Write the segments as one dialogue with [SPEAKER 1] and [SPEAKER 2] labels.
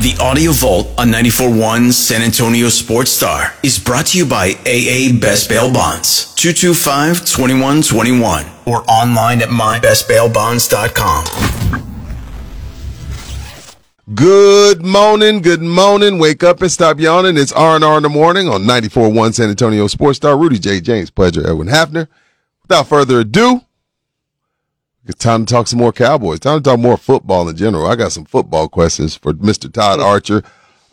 [SPEAKER 1] The Audio Vault on 94.1 San Antonio Sports Star is brought to you by AA Best Bail Bonds, 225-2121, or online at mybestbailbonds.com.
[SPEAKER 2] Good morning, good morning. Wake up and stop yawning. It's R&R in the morning on 94.1 San Antonio Sports Star. Rudy J. James, Pleasure, Edwin Hafner. Without further ado, it's time to talk some more Cowboys. Time to talk more football in general. I got some football questions for Mr. Todd Archer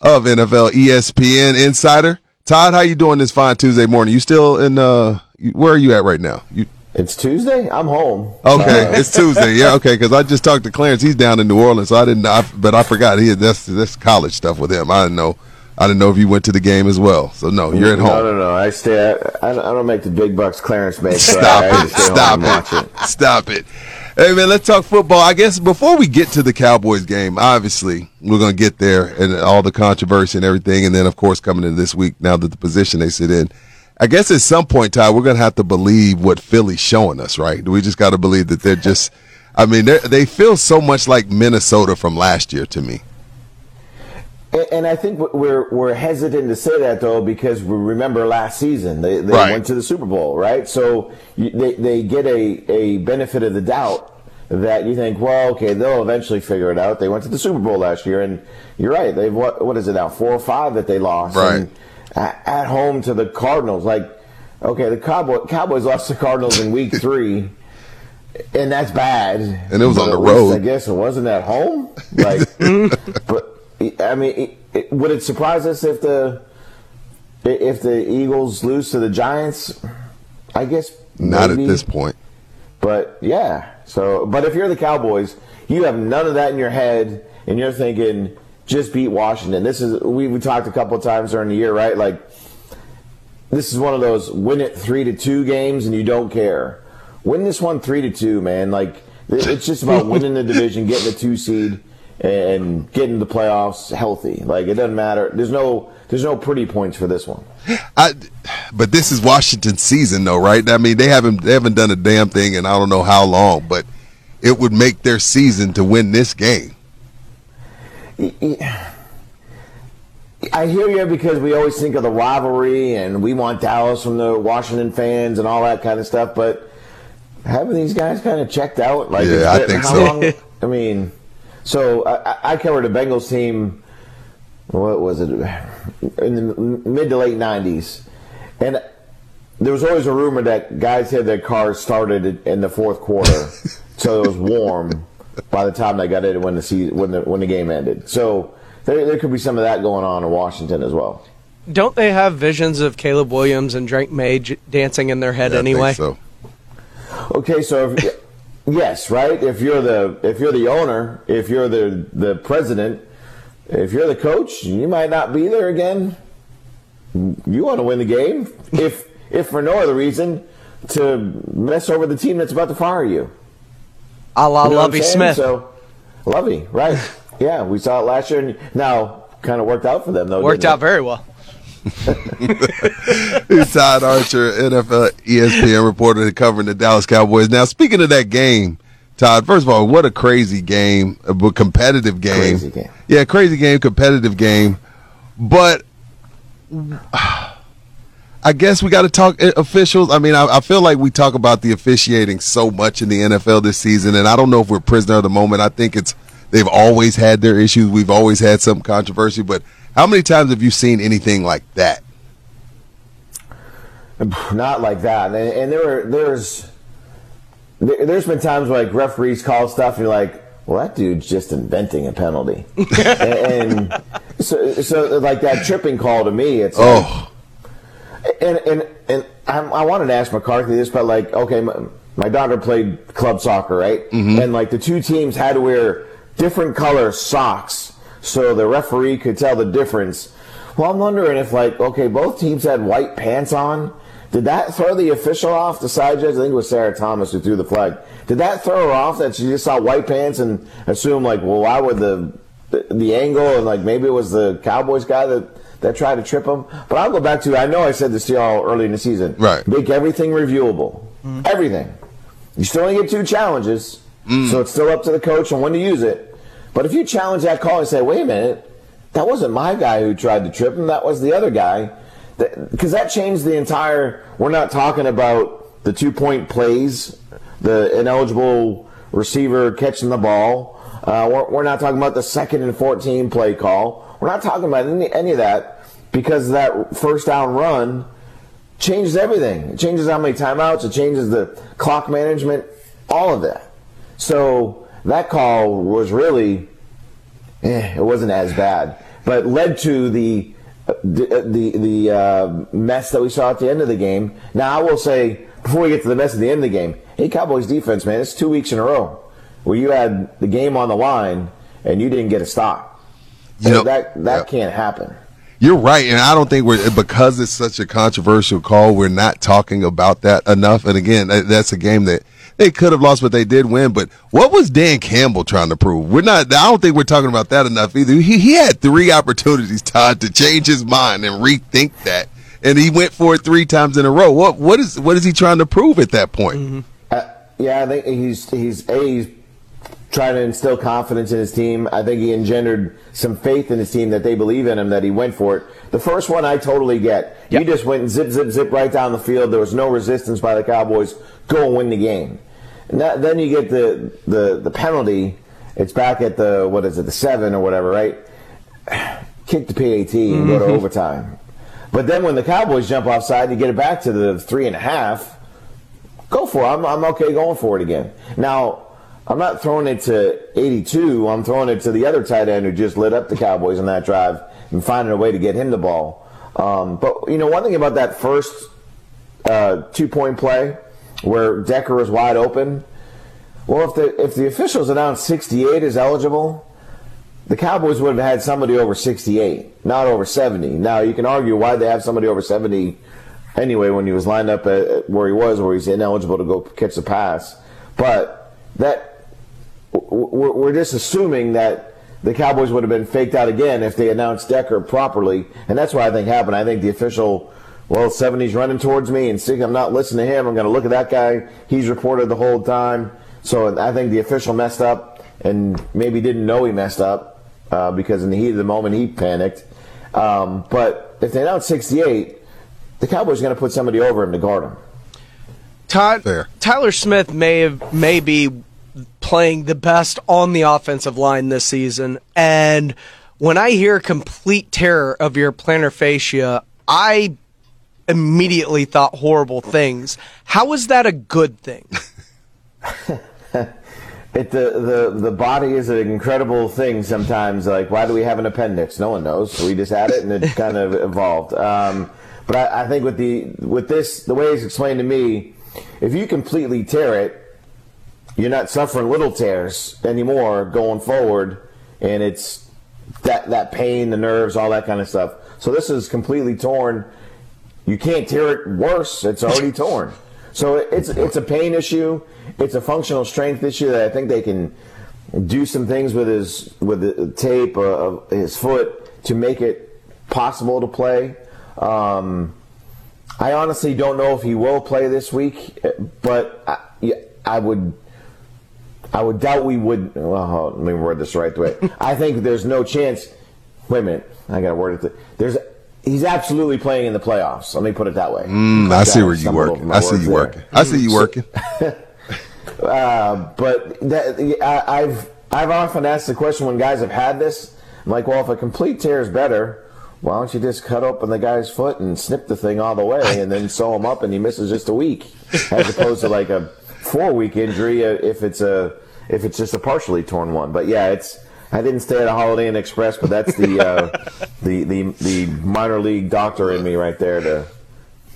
[SPEAKER 2] of NFL ESPN Insider. Todd, how you doing this fine Tuesday morning? You still in, uh, where are you at right now? You,
[SPEAKER 3] It's Tuesday. I'm home.
[SPEAKER 2] Okay, it's Tuesday. Yeah, okay. Because I just talked to Clarence. He's down in New Orleans, so I didn't. I, but I forgot he that's that's college stuff with him. I didn't know. I don't know if you went to the game as well. So no, you're at home.
[SPEAKER 3] no, no. no. I stay. I, I don't make the big bucks Clarence makes. So
[SPEAKER 2] Stop
[SPEAKER 3] I, I
[SPEAKER 2] it!
[SPEAKER 3] stay
[SPEAKER 2] Stop
[SPEAKER 3] watch
[SPEAKER 2] it! Stop it! Hey man, let's talk football. I guess before we get to the Cowboys game, obviously we're gonna get there and all the controversy and everything, and then of course coming in this week now that the position they sit in. I guess at some point, Ty, we're gonna have to believe what Philly's showing us, right? We just got to believe that they're just. I mean, they they feel so much like Minnesota from last year to me.
[SPEAKER 3] And, and I think we're we're hesitant to say that though because we remember last season they, they
[SPEAKER 2] Right.
[SPEAKER 3] went to the Super Bowl, right? So they they get a a benefit of the doubt that you think, well, okay, they'll eventually figure it out. They went to the Super Bowl last year, and you're right. They've what what is it now? Four or five that they lost,
[SPEAKER 2] Right.
[SPEAKER 3] And at, home to the Cardinals. Like, okay, the Cowboy, Cowboys lost to the Cardinals in Week Three. And that's bad.
[SPEAKER 2] And it was on the
[SPEAKER 3] least,
[SPEAKER 2] road.
[SPEAKER 3] I guess it wasn't at home. Like, but I mean, it, it, would it surprise us if the if the Eagles lose to the Giants? I guess
[SPEAKER 2] Not
[SPEAKER 3] maybe.
[SPEAKER 2] at this point.
[SPEAKER 3] But yeah. So, but if you're the Cowboys, you have none of that in your head, and you're thinking just beat Washington. This is we we talked a couple of times during the year, right? Like this is one of those win it three to two games, and you don't care. Win this one three to two, man. Like it's just about winning the division, getting the two seed, and getting the playoffs healthy. Like it doesn't matter. There's no there's no pretty points for this one.
[SPEAKER 2] I, but this is Washington season, though, right? I mean, they haven't they haven't done a damn thing in I don't know how long, but it would make their season to win this game.
[SPEAKER 3] I hear you because we always think of the rivalry and we want Dallas from the Washington fans and all that kind of stuff, but haven't these guys kind of checked out? Like,
[SPEAKER 2] Yeah, I think
[SPEAKER 3] how
[SPEAKER 2] so.
[SPEAKER 3] long- I mean, so I, I covered a Bengals team. What was it? In the mid to late '90s, and there was always a rumor that guys had their cars started in the fourth quarter, so it was warm by the time they got in when the season, when the when the game ended. So there, there could be some of that going on in Washington as well.
[SPEAKER 4] Don't they have visions of Caleb Williams and Drake Maye j- dancing in their head
[SPEAKER 2] Yeah, I think
[SPEAKER 4] anyway?
[SPEAKER 2] so
[SPEAKER 3] Okay, so if, yes, right. If you're the if you're the owner, if you're the the president, if you're the coach, you might not be there again. You want to win the game, if if for no other reason to mess over the team that's about to fire you.
[SPEAKER 4] A la
[SPEAKER 3] You know Lovie?
[SPEAKER 4] Smith.
[SPEAKER 3] So, Lovie, right? yeah, we saw it last year, and now kind of worked out for them though.
[SPEAKER 4] Worked out very well.
[SPEAKER 2] Todd Archer, NFL ESPN reporter covering the Dallas Cowboys. Now, speaking of that game, Todd, first of all, what a crazy game, a competitive game.
[SPEAKER 3] Crazy game.
[SPEAKER 2] Yeah, crazy game, competitive game. But I guess we got to talk uh, officials. I mean, I, I feel like we talk about the officiating so much in the NFL this season, and I don't know if we're prisoner of the moment. I think it's they've always had their issues. We've always had some controversy, but how many times have you seen anything like that?
[SPEAKER 3] not like that. And, and there were there's there, there's been times where like referees call stuff and you're like, well, that dude's just inventing a penalty. and, and so, so like that tripping call to me, it's like,
[SPEAKER 2] Oh,
[SPEAKER 3] and and and I, I wanted to ask McCarthy this, but like, okay, my, my daughter played club soccer, right? Mm-hmm. And like the two teams had to wear different color socks so the referee could tell the difference. Well, I'm wondering if like okay, both teams had white pants on. Did that throw the official off the side judge? I think it was Sarah Thomas who threw the flag. Did that throw her off that she just saw white pants and assumed like, well, why would the the, the angle and like maybe it was the Cowboys guy that that tried to trip him? But I'll go back to I know I said this to y'all early in the season.
[SPEAKER 2] Right.
[SPEAKER 3] Make everything reviewable. Mm-hmm. Everything. You still only get two challenges, mm. so it's still up to the coach on when to use it. But if you challenge that call and say, wait a minute, that wasn't my guy who tried to trip him, that was the other guy, because that, changed the entire. We're not talking about the two point plays, the ineligible receiver catching the ball. Uh, we're, we're not talking about the second and 14 play call. We're not talking about any, any of that because that first down run changes everything. It changes how many timeouts. It changes the clock management. All of that. So that call was really, eh, it wasn't as bad, but led to the the the, the uh, mess that we saw at the end of the game. Now I will say before we get to the mess at the end of the game, hey Cowboys defense, man, it's two weeks in a row where you had the game on the line and you didn't get a stop.
[SPEAKER 2] You know-
[SPEAKER 3] that that can't happen.
[SPEAKER 2] You're right, and I don't think we're because it's such a controversial call. We're not talking about that enough. And again, that's a game that they could have lost, but they did win. But what was Dan Campbell trying to prove? We're not. I don't think we're talking about that enough either. He he had three opportunities, Todd, to change his mind and rethink that, and he went for it three times in a row. What what is what is he trying to prove at that point?
[SPEAKER 3] Uh, yeah, I think he's he's a he's trying to instill confidence in his team. I think he engendered some faith in his team that they believe in him that he went for it. The first one I totally get. You just went zip zip zip right down the field. There was no resistance by the Cowboys. Go and win the game. That, then you get the, the the penalty. It's back at the what is it the seven or whatever, right? Kick the PAT and go to overtime. But then when the Cowboys jump offside, you get it back to the three and a half go for it. I'm, I'm okay going for it again. Now, I'm not throwing it to 82. I'm throwing it to the other tight end who just lit up the Cowboys on that drive and finding a way to get him the ball. Um, but, you know, one thing about that first uh, two point play where Decker was wide open, well, if the, if the officials announced 68 is eligible, the Cowboys would have had somebody over 68, not over 70. Now, you can argue why they have somebody over 70 anyway when he was lined up at, where he was, where he's ineligible to go catch the pass. But that we're just assuming that the Cowboys would have been faked out again if they announced Decker properly, and that's what I think happened. I think the official, well, 70's running towards me, and see, I'm not listening to him. I'm going to look at that guy. He's reported the whole time. So I think the official messed up and maybe didn't know he messed up uh, because in the heat of the moment he panicked. Um, but if they announce 68, the Cowboys are going to put somebody over him to guard him.
[SPEAKER 4] Todd,
[SPEAKER 2] Fair.
[SPEAKER 4] Tyler Smith may have may be playing the best on the offensive line this season, and when I hear complete terror of your plantar fascia, I immediately thought horrible things. How is that a good thing?
[SPEAKER 3] It, the, the the body is an incredible thing sometimes. Like, why do we have an appendix? No one knows. We just had it, and it kind of evolved. Um, but I, I think with the with this, the way it's explained to me, if you completely tear it, you're not suffering little tears anymore going forward, and it's that that pain, the nerves, all that kind of stuff. So this is completely torn. You can't tear it worse. It's already torn. So it's it's a pain issue. It's a functional strength issue that I think they can do some things with his with the tape uh, of his foot to make it possible to play. Um, I honestly don't know if he will play this week, but I, I would. I would doubt we would. Well, let me word this the right way. I think there's no chance. Wait a minute. I got to word it. There's. He's absolutely playing in the playoffs. Let me put it that way.
[SPEAKER 2] Mm, I see where you
[SPEAKER 3] Stumbled over
[SPEAKER 2] working. I see you
[SPEAKER 3] there.
[SPEAKER 2] working. I see you working.
[SPEAKER 3] Uh, but that, I, I've I've often asked the question when guys have had this. I'm like, well, if a complete tear is better, why don't you just cut open the guy's foot and snip the thing all the way, and then sew him up, and he misses just a week, as opposed to like a four week injury uh, if it's a if it's just a partially torn one. But yeah, it's. I didn't stay at a Holiday Inn Express, but that's the uh, the, the the minor league doctor in me right there to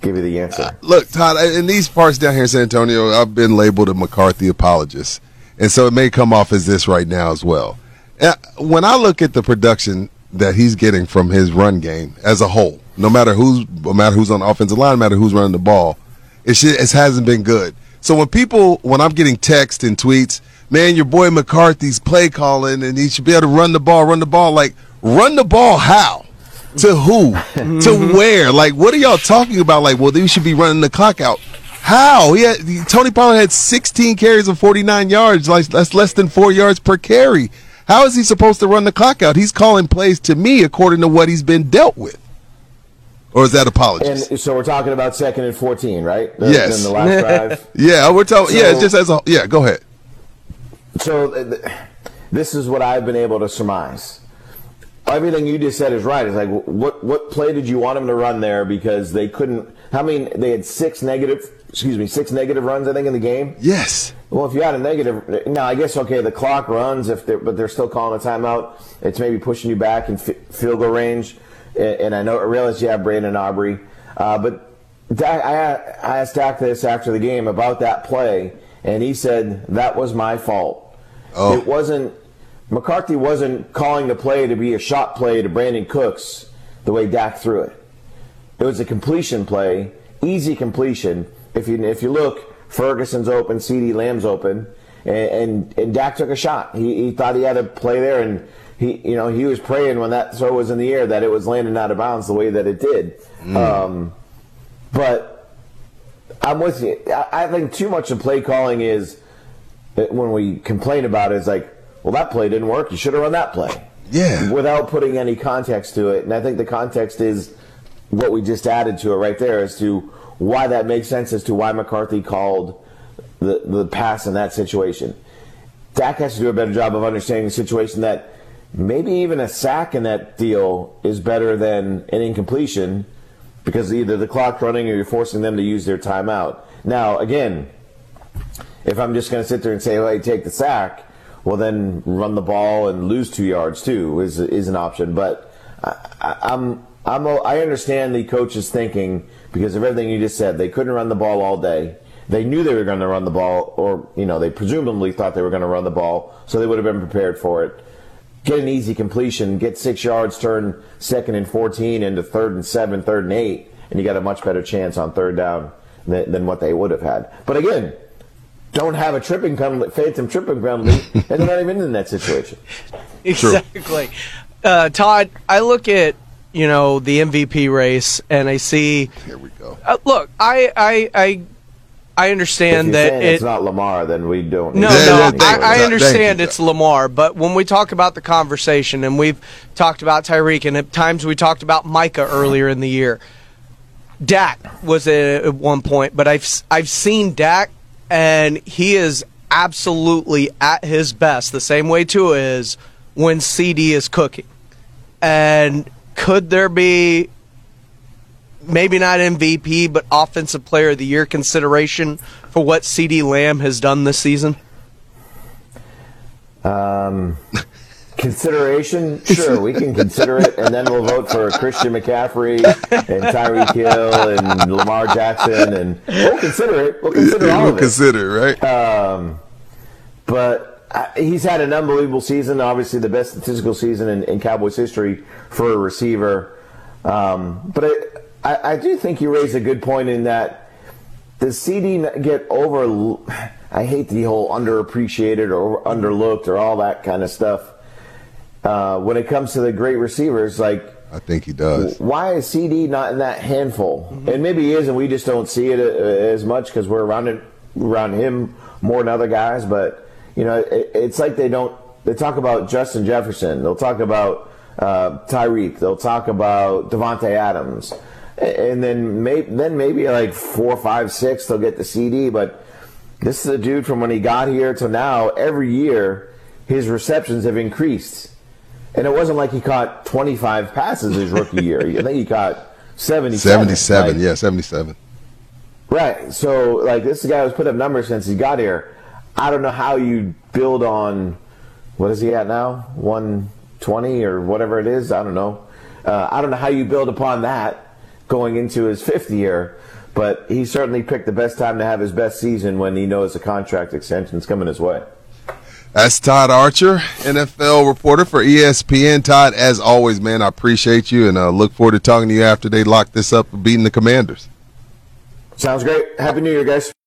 [SPEAKER 3] give you the answer.
[SPEAKER 2] Look, Todd, in these parts down here in San Antonio, I've been labeled a McCarthy apologist. And so it may come off as this right now as well. Uh, when I look at the production that he's getting from his run game as a whole, no matter who's no matter who's on the offensive line, no matter who's running the ball, it, should, it hasn't been good. So when people, when I'm getting texts and tweets, man, your boy McCarthy's play calling and he should be able to run the ball, run the ball. Like, run the ball how? To who? to where? Like, what are y'all talking about? Like, well, they should be running the clock out. How? He had, Tony Pollard had 16 carries of 49 yards. Like, that's less than four yards per carry. How is he supposed to run the clock out? He's calling plays to me according to what he's been dealt with. Or is that apologies?
[SPEAKER 3] And so we're talking about second and 14, right? The,
[SPEAKER 2] Yes.
[SPEAKER 3] In the last drive.
[SPEAKER 2] yeah, we're talking. yeah,
[SPEAKER 3] So-
[SPEAKER 2] just as a yeah. Go ahead.
[SPEAKER 3] So uh, th- this is what I've been able to surmise. Everything you just said is right. It's like what what play did you want them to run there because they couldn't? How many? They had six negative. Excuse me, six negative runs I think in the game.
[SPEAKER 2] Yes.
[SPEAKER 3] Well, if you had a negative, now I guess okay, the clock runs if they're, but they're still calling a timeout. It's maybe pushing you back in fi- field goal range. And, and I know I realize you have Brandon Aubrey, uh, but Dak, I, I asked Dak this after the game about that play, and he said that was my fault.
[SPEAKER 2] Oh.
[SPEAKER 3] It wasn't. McCarthy wasn't calling the play to be a shot play to Brandin Cooks the way Dak threw it. It was a completion play, easy completion. If you if you look, Ferguson's open, CeeDee Lamb's open, and, and and Dak took a shot. He he thought he had a play there, and he you know he was praying when that throw was in the air that it was landing out of bounds the way that it did. Um, but I'm with you. I, I think too much of play calling is when we complain about it, it's like, well, that play didn't work. You should have run that play
[SPEAKER 2] Yeah.
[SPEAKER 3] without putting any context to it. And I think the context is what we just added to it right there as to why that makes sense as to why McCarthy called the, the pass in that situation. Dak has to do a better job of understanding the situation that maybe even a sack in that deal is better than an incompletion because either the clock's running or you're forcing them to use their timeout. Now, again, if I'm just going to sit there and say, "Hey, take the sack," well, then run the ball and lose two yards too is is an option. But I, I'm I'm I understand the coach's thinking because of everything you just said. They couldn't run the ball all day. They knew they were going to run the ball, or you know, they presumably thought they were going to run the ball, so they would have been prepared for it. Get an easy completion, get six yards, turn second and 14 into third and seven, third and eight, and you got a much better chance on third down than, than what they would have had. But again, don't have a tripping penalty, phantom tripping penalty, and they're not even in that situation.
[SPEAKER 4] Exactly. Uh, Todd, I look at you know the MVP race and I see.
[SPEAKER 2] Here we go.
[SPEAKER 4] Uh, look, I I I, I understand that
[SPEAKER 3] saying
[SPEAKER 4] it,
[SPEAKER 3] it's not Lamar, then we don't.
[SPEAKER 4] No,
[SPEAKER 3] need
[SPEAKER 4] no,
[SPEAKER 2] yeah,
[SPEAKER 3] anything.
[SPEAKER 2] thank you.
[SPEAKER 4] I, I understand
[SPEAKER 2] you.
[SPEAKER 4] it's Lamar, but when we talk about the conversation, and we've talked about Tyreek, and at times we talked about Micah earlier in the year, Dak was at at one point, but I've s- I've seen Dak, and he is absolutely at his best. The same way Tua is when CeeDee is cooking, and could there be maybe not MVP, but Offensive Player of the Year consideration for what CeeDee Lamb has done this season?
[SPEAKER 3] Um, consideration? Sure, we can consider it, and then we'll vote for Christian McCaffrey and Tyreek Hill and Lamar Jackson, and we'll consider it. We'll consider all
[SPEAKER 2] we'll
[SPEAKER 3] of it.
[SPEAKER 2] consider, right?
[SPEAKER 3] Um, but uh, he's had an unbelievable season. Obviously, the best statistical season in, in Cowboys history for a receiver. Um, but I, I, I do think you raise a good point in that the CeeDee get over? I hate the whole underappreciated or underlooked or all that kind of stuff. Uh, when it comes to the great receivers, like
[SPEAKER 2] I think he does.
[SPEAKER 3] why is CeeDee not in that handful? And maybe he is, and we just don't see it uh, as much because we're around it, around him more than other guys. But you know, it, it's like they don't. They talk about Justin Jefferson. They'll talk about uh, Tyreek. They'll talk about Davante Adams, and then maybe then maybe like four, five, six they'll get the CeeDee. But this is a dude from when he got here to now. Every year, his receptions have increased. And it wasn't like he caught 25 passes his rookie year. I think he caught 77.
[SPEAKER 2] 77,
[SPEAKER 3] Like,
[SPEAKER 2] yeah, 77.
[SPEAKER 3] Right. So, like, this guy has put up numbers since he got here. I don't know how you build on, what is he at now? 120 or whatever it is? I don't know. Uh, I don't know how you build upon that going into his fifth year, but he certainly picked the best time to have his best season when he knows a contract extension's coming his way.
[SPEAKER 2] That's Todd Archer, NFL reporter for ESPN. Todd, as always, man, I appreciate you and uh, look forward to talking to you after they lock this up beating the Commanders.
[SPEAKER 3] Sounds great. Happy New Year, guys.